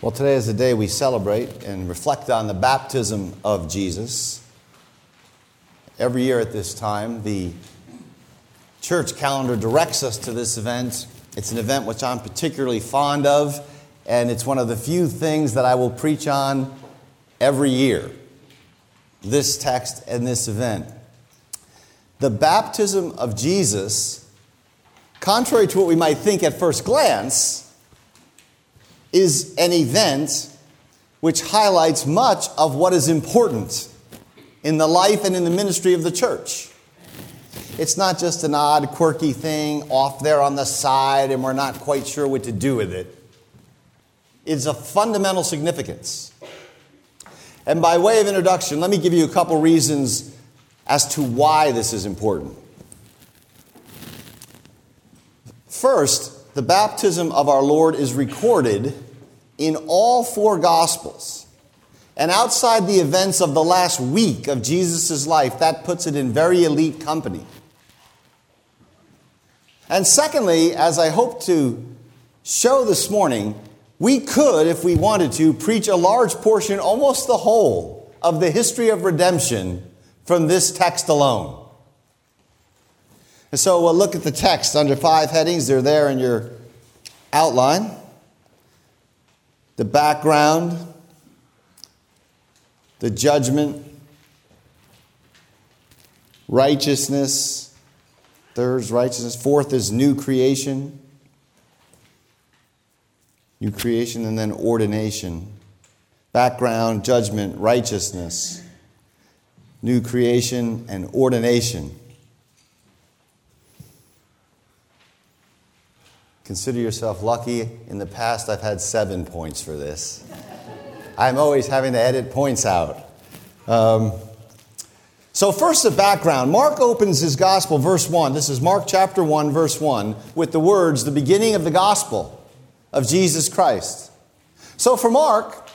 Well, today is the day we celebrate and reflect on the baptism of Jesus. Every year at this time, the church calendar directs us to this event. It's an event which I'm particularly fond of, and it's one of the few things that I will preach on every year this text and this event. The baptism of Jesus, contrary to what we might think at first glance, is an event which highlights much of what is important in the life and in the ministry of the church. It's not just an odd, quirky thing off there on the side and we're not quite sure what to do with it. It's a fundamental significance. And by way of introduction, let me give you a couple reasons as to why this is important. First, the baptism of our Lord is recorded in all four Gospels. And outside the events of the last week of Jesus' life, that puts it in very elite company. And secondly, as I hope to show this morning, we could, if we wanted to, preach a large portion, almost the whole, of the history of redemption from this text alone. And so we'll look at the text under five headings. They're there in your outline. The background, the judgment, righteousness. Third is righteousness. Fourth is new creation. New creation and then ordination. Background, judgment, righteousness, new creation, and ordination. Consider yourself lucky. In the past, I've had seven points for this. I'm always having to edit points out. Um, so, first, the background. Mark opens his gospel, verse 1. This is Mark chapter 1, verse 1, with the words, the beginning of the gospel of Jesus Christ. So, for Mark,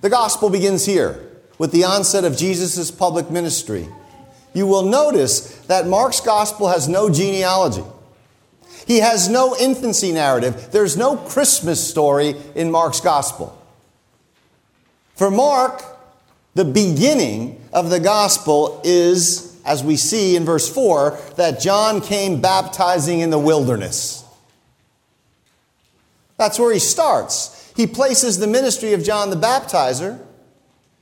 the gospel begins here with the onset of Jesus' public ministry. You will notice that Mark's gospel has no genealogy. He has no infancy narrative. There's no Christmas story in Mark's gospel. For Mark, the beginning of the gospel is, as we see in verse 4, that John came baptizing in the wilderness. That's where he starts. He places the ministry of John the baptizer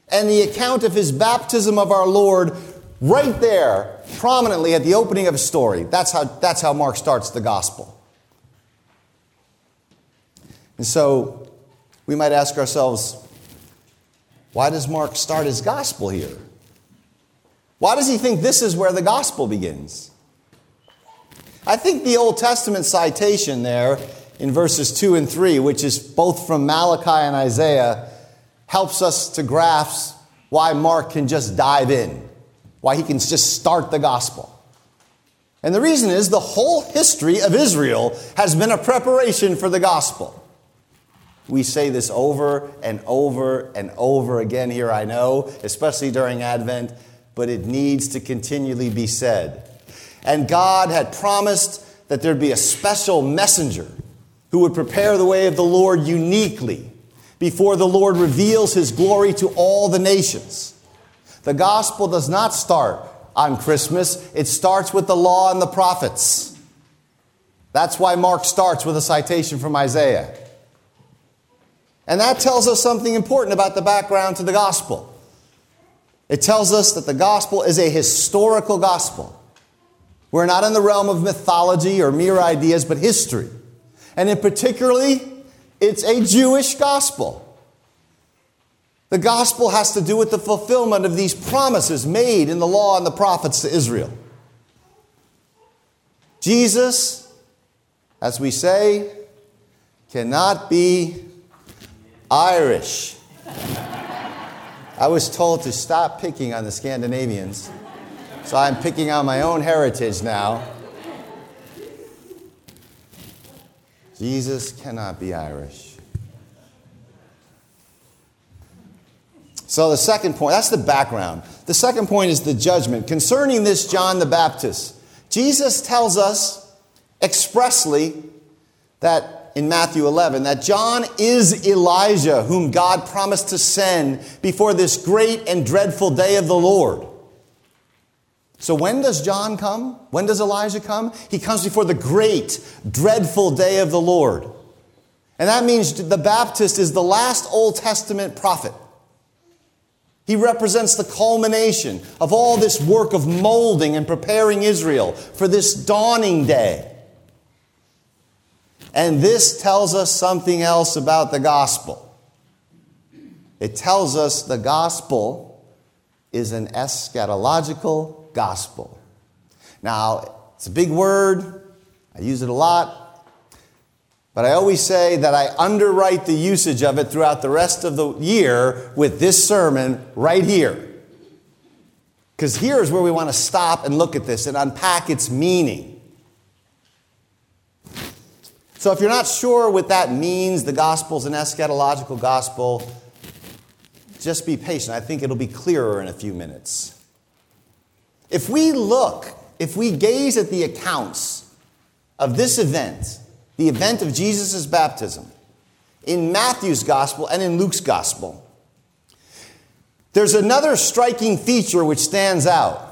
and the account of his baptism of our Lord right there prominently at the opening of a story. That's how, that's how Mark starts the gospel. And so we might ask ourselves, why does Mark start his gospel here? Why does he think this is where the gospel begins? I think the Old Testament citation there in verses 2 and 3, which is both from Malachi and Isaiah, helps us to grasp why Mark can just dive in why he can just start the gospel. And the reason is the whole history of Israel has been a preparation for the gospel. We say this over and over and over again here, I know, especially during Advent, but it needs to continually be said. And God had promised that there'd be a special messenger who would prepare the way of the Lord uniquely before the Lord reveals his glory to all the nations. The gospel does not start on Christmas, it starts with the law and the prophets. That's why Mark starts with a citation from Isaiah. And that tells us something important about the background to the gospel. It tells us that the gospel is a historical gospel. We're not in the realm of mythology or mere ideas, but history. And in particularly, it's a Jewish gospel. The gospel has to do with the fulfillment of these promises made in the law and the prophets to Israel. Jesus, as we say, cannot be Irish. I was told to stop picking on the Scandinavians, so I'm picking on my own heritage now. Jesus cannot be Irish. So, the second point, that's the background. The second point is the judgment. Concerning this John the Baptist, Jesus tells us expressly that in Matthew 11 that John is Elijah, whom God promised to send before this great and dreadful day of the Lord. So, when does John come? When does Elijah come? He comes before the great, dreadful day of the Lord. And that means the Baptist is the last Old Testament prophet. He represents the culmination of all this work of molding and preparing Israel for this dawning day. And this tells us something else about the gospel. It tells us the gospel is an eschatological gospel. Now, it's a big word, I use it a lot. But I always say that I underwrite the usage of it throughout the rest of the year with this sermon right here. Because here's where we want to stop and look at this and unpack its meaning. So, if you're not sure what that means, the gospel is an eschatological gospel, just be patient. I think it'll be clearer in a few minutes. If we look, if we gaze at the accounts of this event, the event of Jesus' baptism, in Matthew's gospel and in Luke's gospel, there's another striking feature which stands out.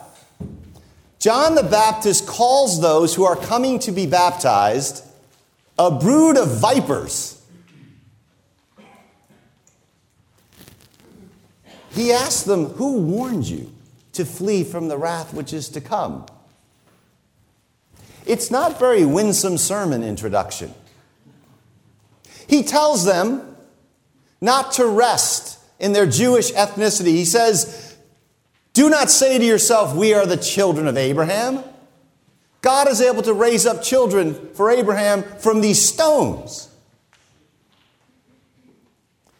John the Baptist calls those who are coming to be baptized a brood of vipers. He asks them, Who warned you to flee from the wrath which is to come? It's not very winsome sermon introduction. He tells them not to rest in their Jewish ethnicity. He says, Do not say to yourself, We are the children of Abraham. God is able to raise up children for Abraham from these stones.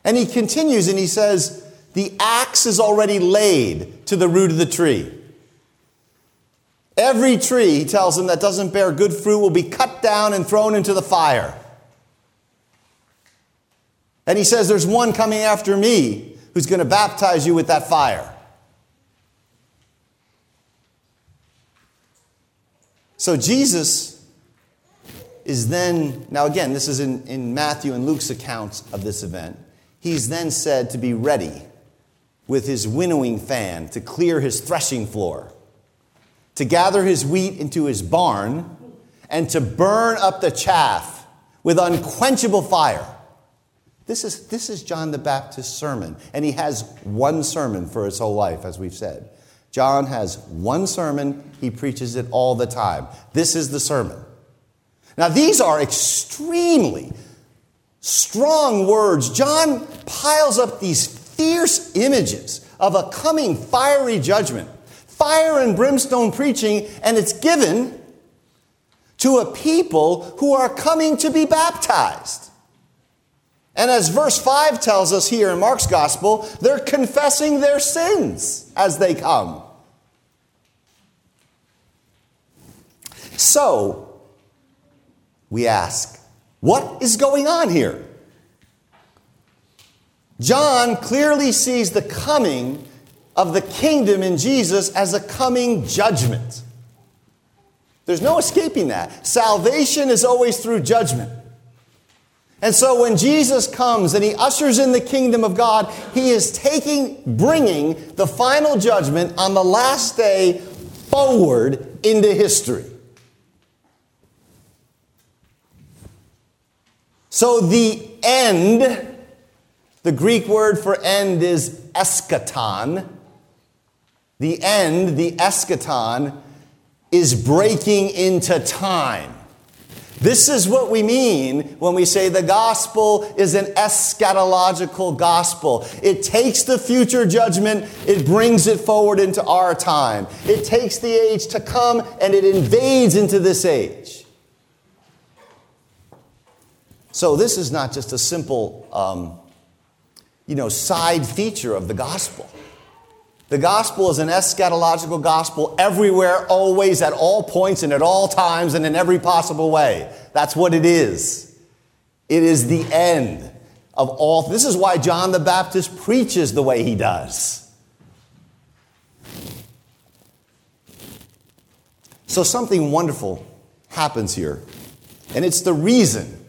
And he continues and he says, The axe is already laid to the root of the tree. Every tree, he tells them, that doesn't bear good fruit will be cut down and thrown into the fire. And he says, There's one coming after me who's going to baptize you with that fire. So Jesus is then, now again, this is in, in Matthew and Luke's accounts of this event. He's then said to be ready with his winnowing fan to clear his threshing floor, to gather his wheat into his barn, and to burn up the chaff with unquenchable fire. This is, this is John the Baptist's sermon, and he has one sermon for his whole life, as we've said. John has one sermon, he preaches it all the time. This is the sermon. Now, these are extremely strong words. John piles up these fierce images of a coming fiery judgment, fire and brimstone preaching, and it's given to a people who are coming to be baptized. And as verse 5 tells us here in Mark's gospel, they're confessing their sins as they come. So, we ask, what is going on here? John clearly sees the coming of the kingdom in Jesus as a coming judgment. There's no escaping that. Salvation is always through judgment. And so when Jesus comes and he ushers in the kingdom of God, he is taking, bringing the final judgment on the last day forward into history. So the end, the Greek word for end is eschaton. The end, the eschaton, is breaking into time. This is what we mean when we say the gospel is an eschatological gospel. It takes the future judgment, it brings it forward into our time. It takes the age to come and it invades into this age. So this is not just a simple, um, you know, side feature of the gospel. The gospel is an eschatological gospel everywhere, always, at all points, and at all times, and in every possible way. That's what it is. It is the end of all. This is why John the Baptist preaches the way he does. So something wonderful happens here, and it's the reason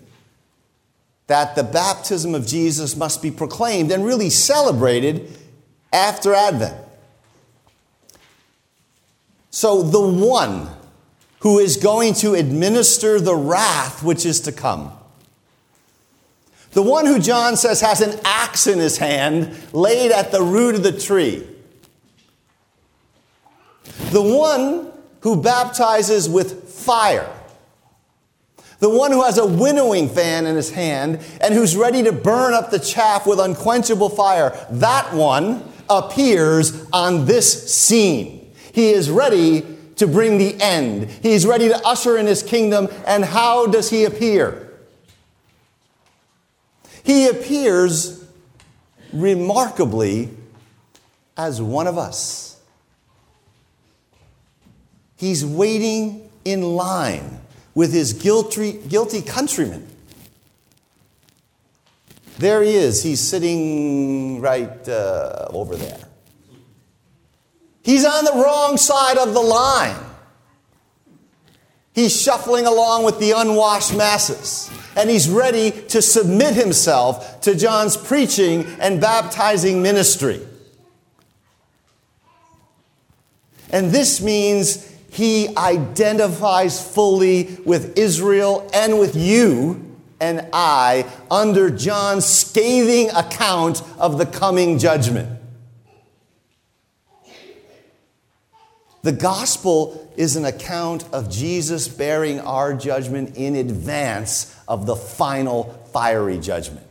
that the baptism of Jesus must be proclaimed and really celebrated after Advent. So, the one who is going to administer the wrath which is to come, the one who John says has an axe in his hand laid at the root of the tree, the one who baptizes with fire. The one who has a winnowing fan in his hand and who's ready to burn up the chaff with unquenchable fire, that one appears on this scene. He is ready to bring the end. He's ready to usher in his kingdom. And how does he appear? He appears remarkably as one of us. He's waiting in line with his guilty, guilty countrymen. There he is. He's sitting right uh, over there. He's on the wrong side of the line. He's shuffling along with the unwashed masses. And he's ready to submit himself to John's preaching and baptizing ministry. And this means he identifies fully with Israel and with you and I under John's scathing account of the coming judgment. The gospel is an account of Jesus bearing our judgment in advance of the final fiery judgment.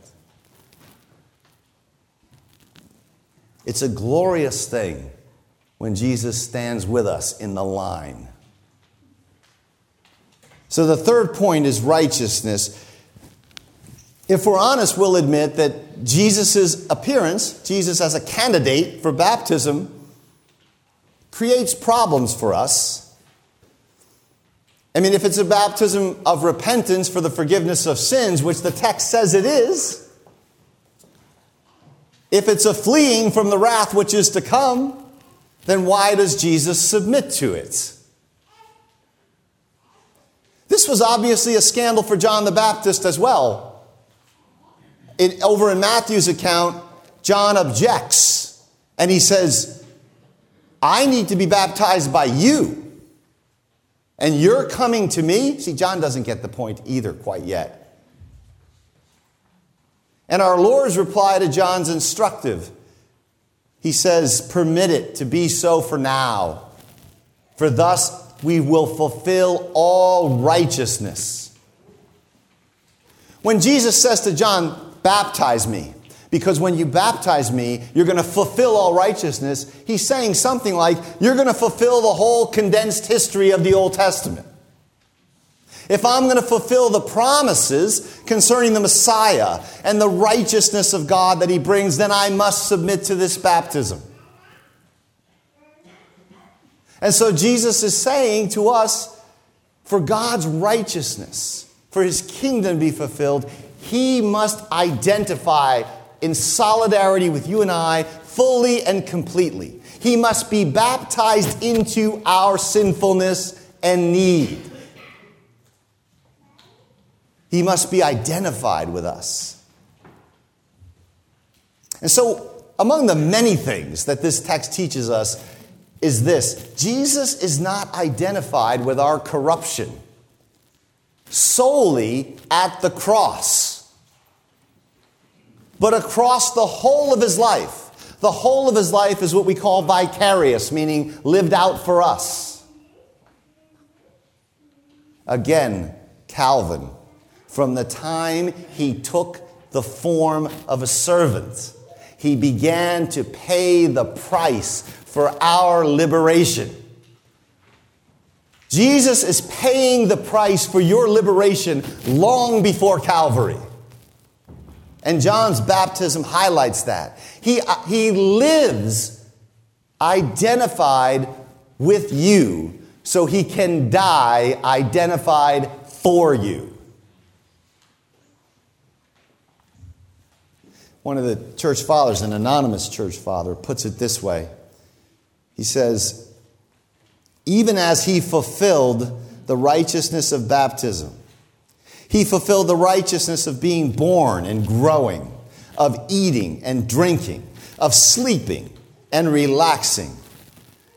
It's a glorious thing when Jesus stands with us in the line. So the third point is righteousness. If we're honest, we'll admit that Jesus' appearance, Jesus as a candidate for baptism, creates problems for us. I mean, if it's a baptism of repentance for the forgiveness of sins, which the text says it is, if it's a fleeing from the wrath which is to come, then why does Jesus submit to it? This was obviously a scandal for John the Baptist as well. It, over in Matthew's account, John objects and he says, I need to be baptized by you. And you're coming to me? See, John doesn't get the point either quite yet. And our Lord's reply to John's instructive. He says, Permit it to be so for now, for thus we will fulfill all righteousness. When Jesus says to John, Baptize me, because when you baptize me, you're going to fulfill all righteousness, he's saying something like, You're going to fulfill the whole condensed history of the Old Testament. If I'm going to fulfill the promises concerning the Messiah and the righteousness of God that he brings, then I must submit to this baptism. And so Jesus is saying to us, for God's righteousness, for his kingdom to be fulfilled, he must identify in solidarity with you and I fully and completely. He must be baptized into our sinfulness and need. He must be identified with us. And so, among the many things that this text teaches us is this Jesus is not identified with our corruption solely at the cross, but across the whole of his life. The whole of his life is what we call vicarious, meaning lived out for us. Again, Calvin, from the time he took the form of a servant, he began to pay the price for our liberation. Jesus is paying the price for your liberation long before Calvary. And John's baptism highlights that. He, uh, he lives identified with you so he can die identified for you. One of the church fathers, an anonymous church father, puts it this way He says, Even as he fulfilled the righteousness of baptism, He fulfilled the righteousness of being born and growing, of eating and drinking, of sleeping and relaxing.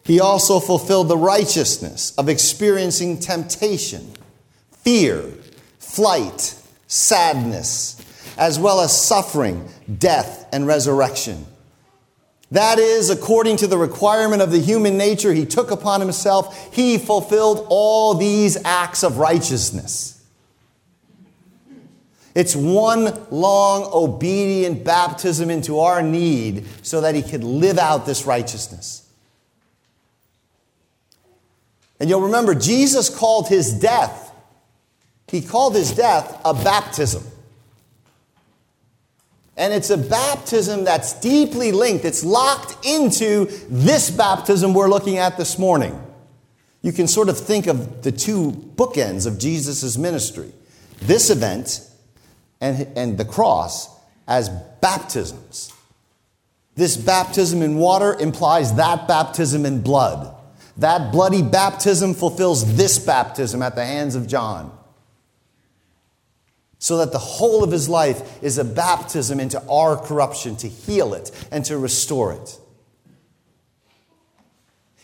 He also fulfilled the righteousness of experiencing temptation, fear, flight, sadness, as well as suffering, death, and resurrection. That is, according to the requirement of the human nature he took upon himself, he fulfilled all these acts of righteousness. It's one long, obedient baptism into our need so that he could live out this righteousness. And you'll remember, Jesus called his death, he called his death a baptism. And it's a baptism that's deeply linked, it's locked into this baptism we're looking at this morning. You can sort of think of the two bookends of Jesus' ministry this event and, and the cross as baptisms. This baptism in water implies that baptism in blood. That bloody baptism fulfills this baptism at the hands of John. So that the whole of his life is a baptism into our corruption to heal it and to restore it.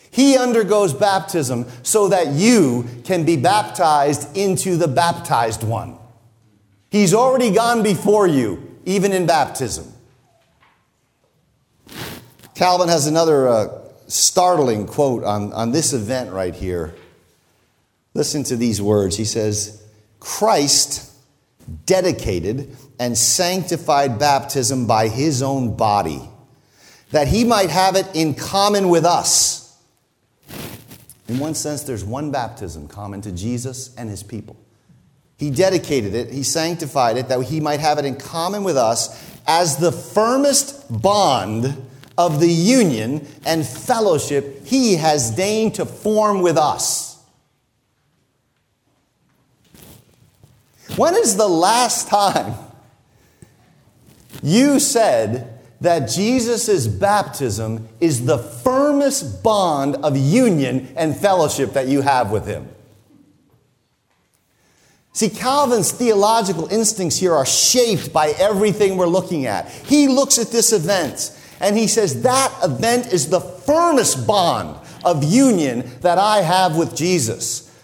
He undergoes baptism so that you can be baptized into the baptized one. He's already gone before you, even in baptism. Calvin has another uh, startling quote on, on this event right here. Listen to these words. He says, Christ dedicated and sanctified baptism by his own body, that he might have it in common with us. In one sense, there's one baptism common to Jesus and his people. He dedicated it, he sanctified it, that he might have it in common with us as the firmest bond of the union and fellowship he has deigned to form with us. When is the last time you said that Jesus' baptism is the firmest bond of union and fellowship that you have with him? See, Calvin's theological instincts here are shaped by everything we're looking at. He looks at this event and he says, That event is the firmest bond of union that I have with Jesus.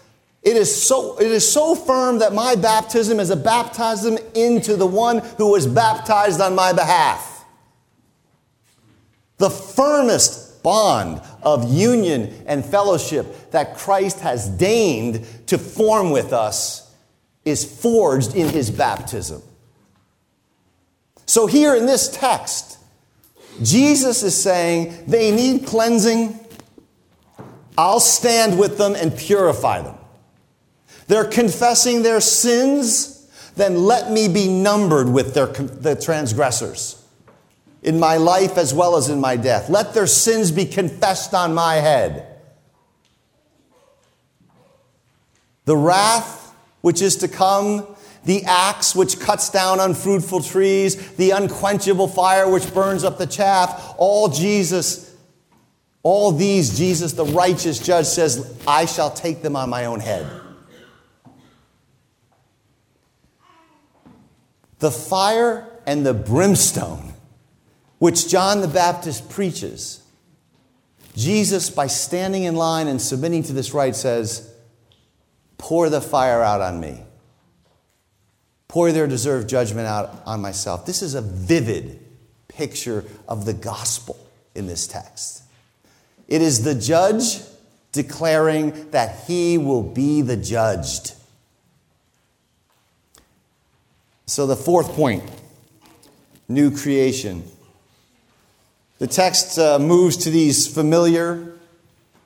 It is, so, it is so firm that my baptism is a baptism into the one who was baptized on my behalf. The firmest bond of union and fellowship that Christ has deigned to form with us is forged in his baptism. So, here in this text, Jesus is saying they need cleansing. I'll stand with them and purify them. They're confessing their sins, then let me be numbered with their, the transgressors in my life as well as in my death. Let their sins be confessed on my head. The wrath which is to come the axe which cuts down unfruitful trees, the unquenchable fire which burns up the chaff, all Jesus, all these, Jesus, the righteous judge, says, I shall take them on my own head. The fire and the brimstone which John the Baptist preaches, Jesus, by standing in line and submitting to this rite, says, Pour the fire out on me pour their deserved judgment out on myself. This is a vivid picture of the gospel in this text. It is the judge declaring that he will be the judged. So, the fourth point new creation. The text uh, moves to these familiar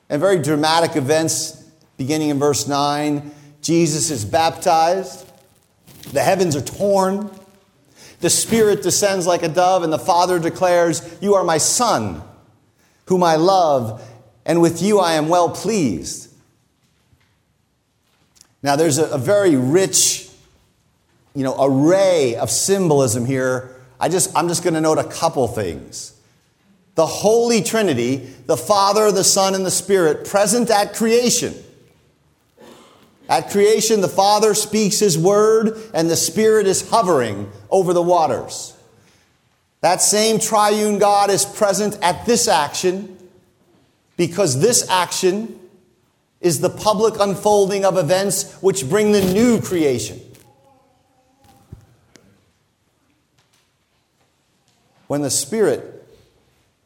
and very dramatic events beginning in verse 9. Jesus is baptized. The heavens are torn. The Spirit descends like a dove, and the Father declares, You are my Son, whom I love, and with you I am well pleased. Now, there's a, a very rich you know, array of symbolism here. I just, I'm just going to note a couple things. The Holy Trinity, the Father, the Son, and the Spirit, present at creation At creation, the Father speaks His word, and the Spirit is hovering over the waters. That same triune God is present at this action because this action is the public unfolding of events which bring the new creation. When the Spirit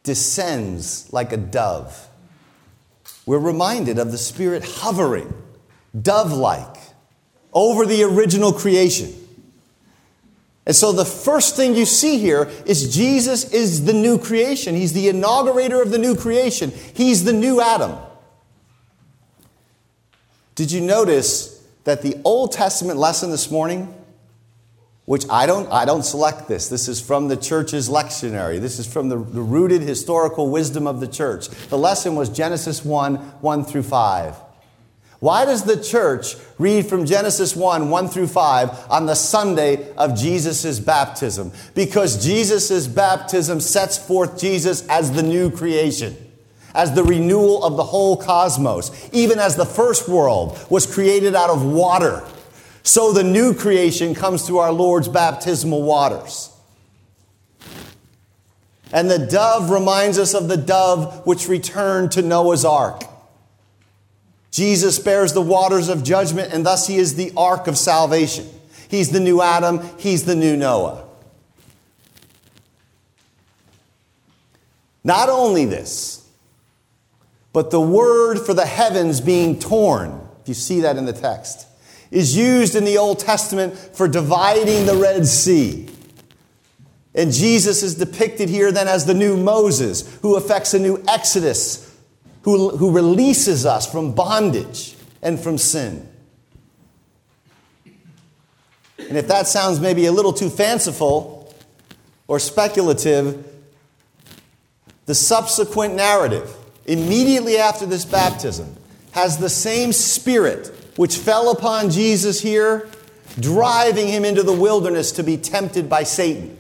descends like a dove, we're reminded of the Spirit hovering, dove like, over the original creation. And so the first thing you see here is Jesus is the new creation. He's the inaugurator of the new creation. He's the new Adam. Did you notice that the Old Testament lesson this morning, which I don't, I don't select this, this is from the church's lectionary, this is from the, the rooted historical wisdom of the church. The lesson was Genesis 1 1 through 5. Why does the church read from Genesis 1, 1 through 5 on the Sunday of Jesus' baptism? Because Jesus' baptism sets forth Jesus as the new creation, as the renewal of the whole cosmos. Even as the first world was created out of water, so the new creation comes through our Lord's baptismal waters. And the dove reminds us of the dove which returned to Noah's ark. Jesus bears the waters of judgment, and thus he is the ark of salvation. He's the new Adam, he's the new Noah. Not only this, but the word for the heavens being torn, if you see that in the text, is used in the Old Testament for dividing the Red Sea. And Jesus is depicted here then as the new Moses, who effects a new exodus who, who releases us from bondage and from sin. And if that sounds maybe a little too fanciful or speculative, the subsequent narrative, immediately after this baptism, has the same spirit which fell upon Jesus here, driving him into the wilderness to be tempted by Satan.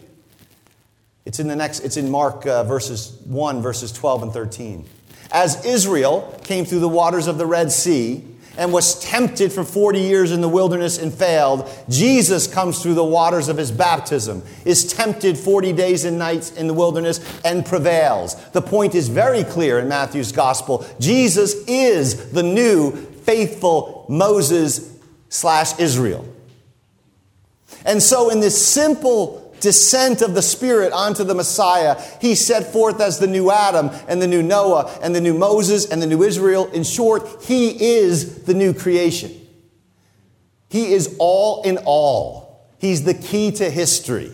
It's in the next, it's in Mark uh, verses 1, verses 12 and 13. As Israel came through the waters of the Red Sea and was tempted for 40 years in the wilderness and failed, Jesus comes through the waters of his baptism, is tempted 40 days and nights in the wilderness and prevails. The point is very clear in Matthew's gospel. Jesus is the new faithful Moses slash Israel. And so in this simple descent of the Spirit onto the Messiah, he set forth as the new Adam and the new Noah and the new Moses and the new Israel. In short, he is the new creation. He is all in all. He's the key to history.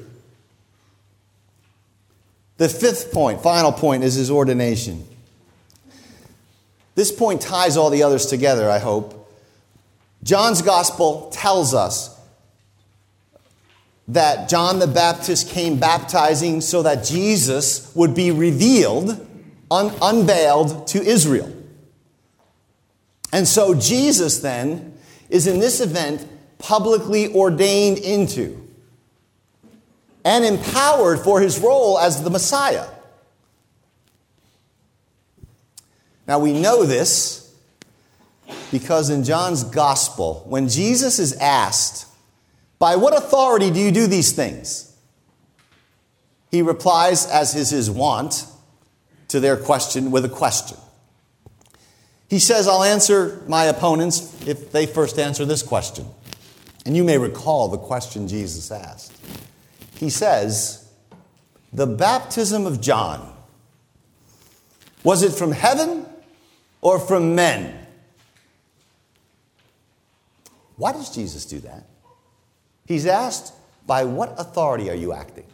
The fifth point, final point, is his ordination. This point ties all the others together, I hope. John's gospel tells us that John the Baptist came baptizing so that Jesus would be revealed, un- unveiled to Israel. And so Jesus then is in this event publicly ordained into and empowered for his role as the Messiah. Now we know this because in John's gospel, when Jesus is asked, by what authority do you do these things? He replies, as is his wont, to their question with a question. He says, I'll answer my opponents if they first answer this question. And you may recall the question Jesus asked. He says, The baptism of John, was it from heaven or from men? Why does Jesus do that? He's asked, By what authority are you acting?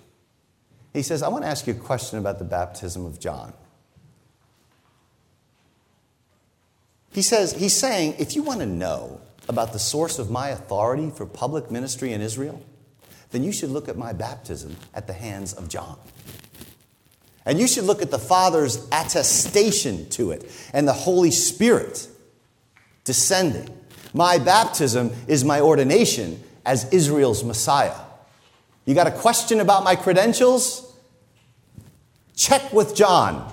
He says, I want to ask you a question about the baptism of John. He says, He's saying, if you want to know about the source of my authority for public ministry in Israel, then you should look at my baptism at the hands of John. And you should look at the Father's attestation to it and the Holy Spirit descending. My baptism is my ordination as Israel's Messiah. You got a question about my credentials? Check with John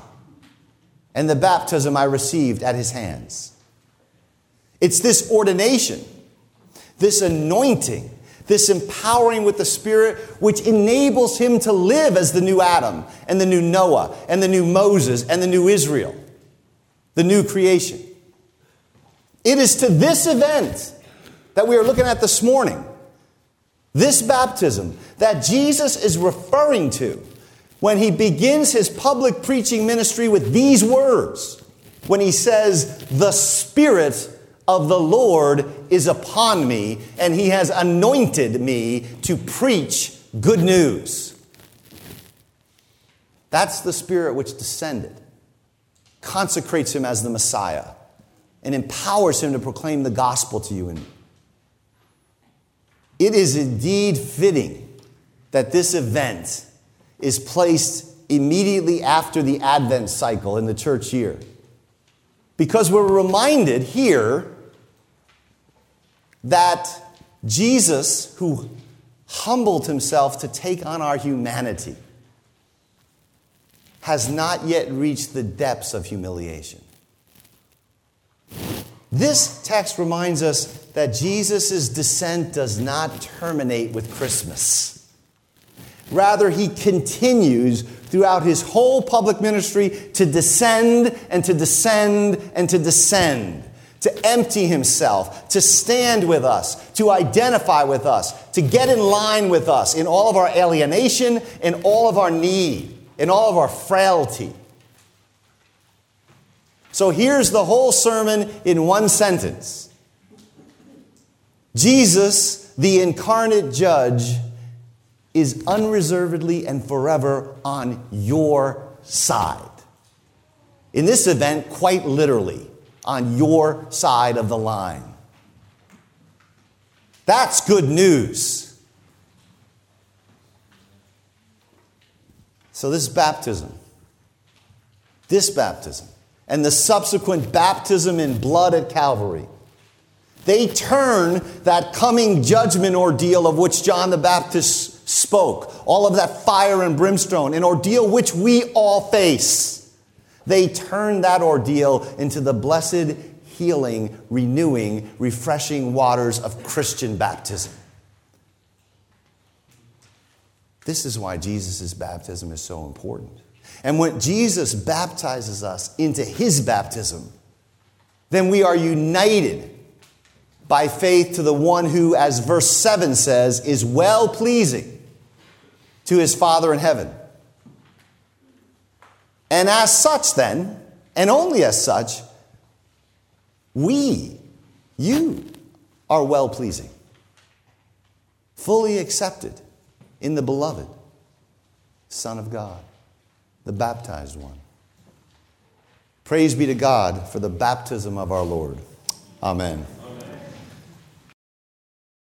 and the baptism I received at his hands. It's this ordination this anointing, this empowering with the Spirit, which enables him to live as the new Adam and the new Noah and the new Moses and the new Israel, the new creation. It is to this event that we are looking at this morning, this baptism, that Jesus is referring to when he begins his public preaching ministry with these words, when he says, The Spirit of the Lord is upon me, and he has anointed me to preach good news. That's the Spirit which descended, consecrates him as the Messiah, and empowers him to proclaim the gospel to you and me. It is indeed fitting that this event is placed immediately after the Advent cycle in the church year. Because we're reminded here that Jesus, who humbled himself to take on our humanity, has not yet reached the depths of humiliation. This text reminds us that Jesus' descent does not terminate with Christmas. Rather, he continues throughout his whole public ministry to descend and to descend and to descend, to empty himself, to stand with us, to identify with us, to get in line with us in all of our alienation, in all of our need, in all of our frailty. So here's the whole sermon in one sentence Jesus, the incarnate judge, is unreservedly and forever on your side. In this event, quite literally, on your side of the line. That's good news. So, this baptism, this baptism, and the subsequent baptism in blood at Calvary they turn that coming judgment ordeal of which John the Baptist spoke, all of that fire and brimstone, an ordeal which we all face. They turn that ordeal into the blessed, healing, renewing, refreshing waters of Christian baptism. This is why Jesus' baptism is so important. And when Jesus baptizes us into his baptism, then we are united by faith to the one who, as verse 7 says, is well pleasing to his Father in heaven. And as such, then, and only as such, we, you, are well pleasing, fully accepted in the beloved Son of God, the baptized one. Praise be to God for the baptism of our Lord. Amen.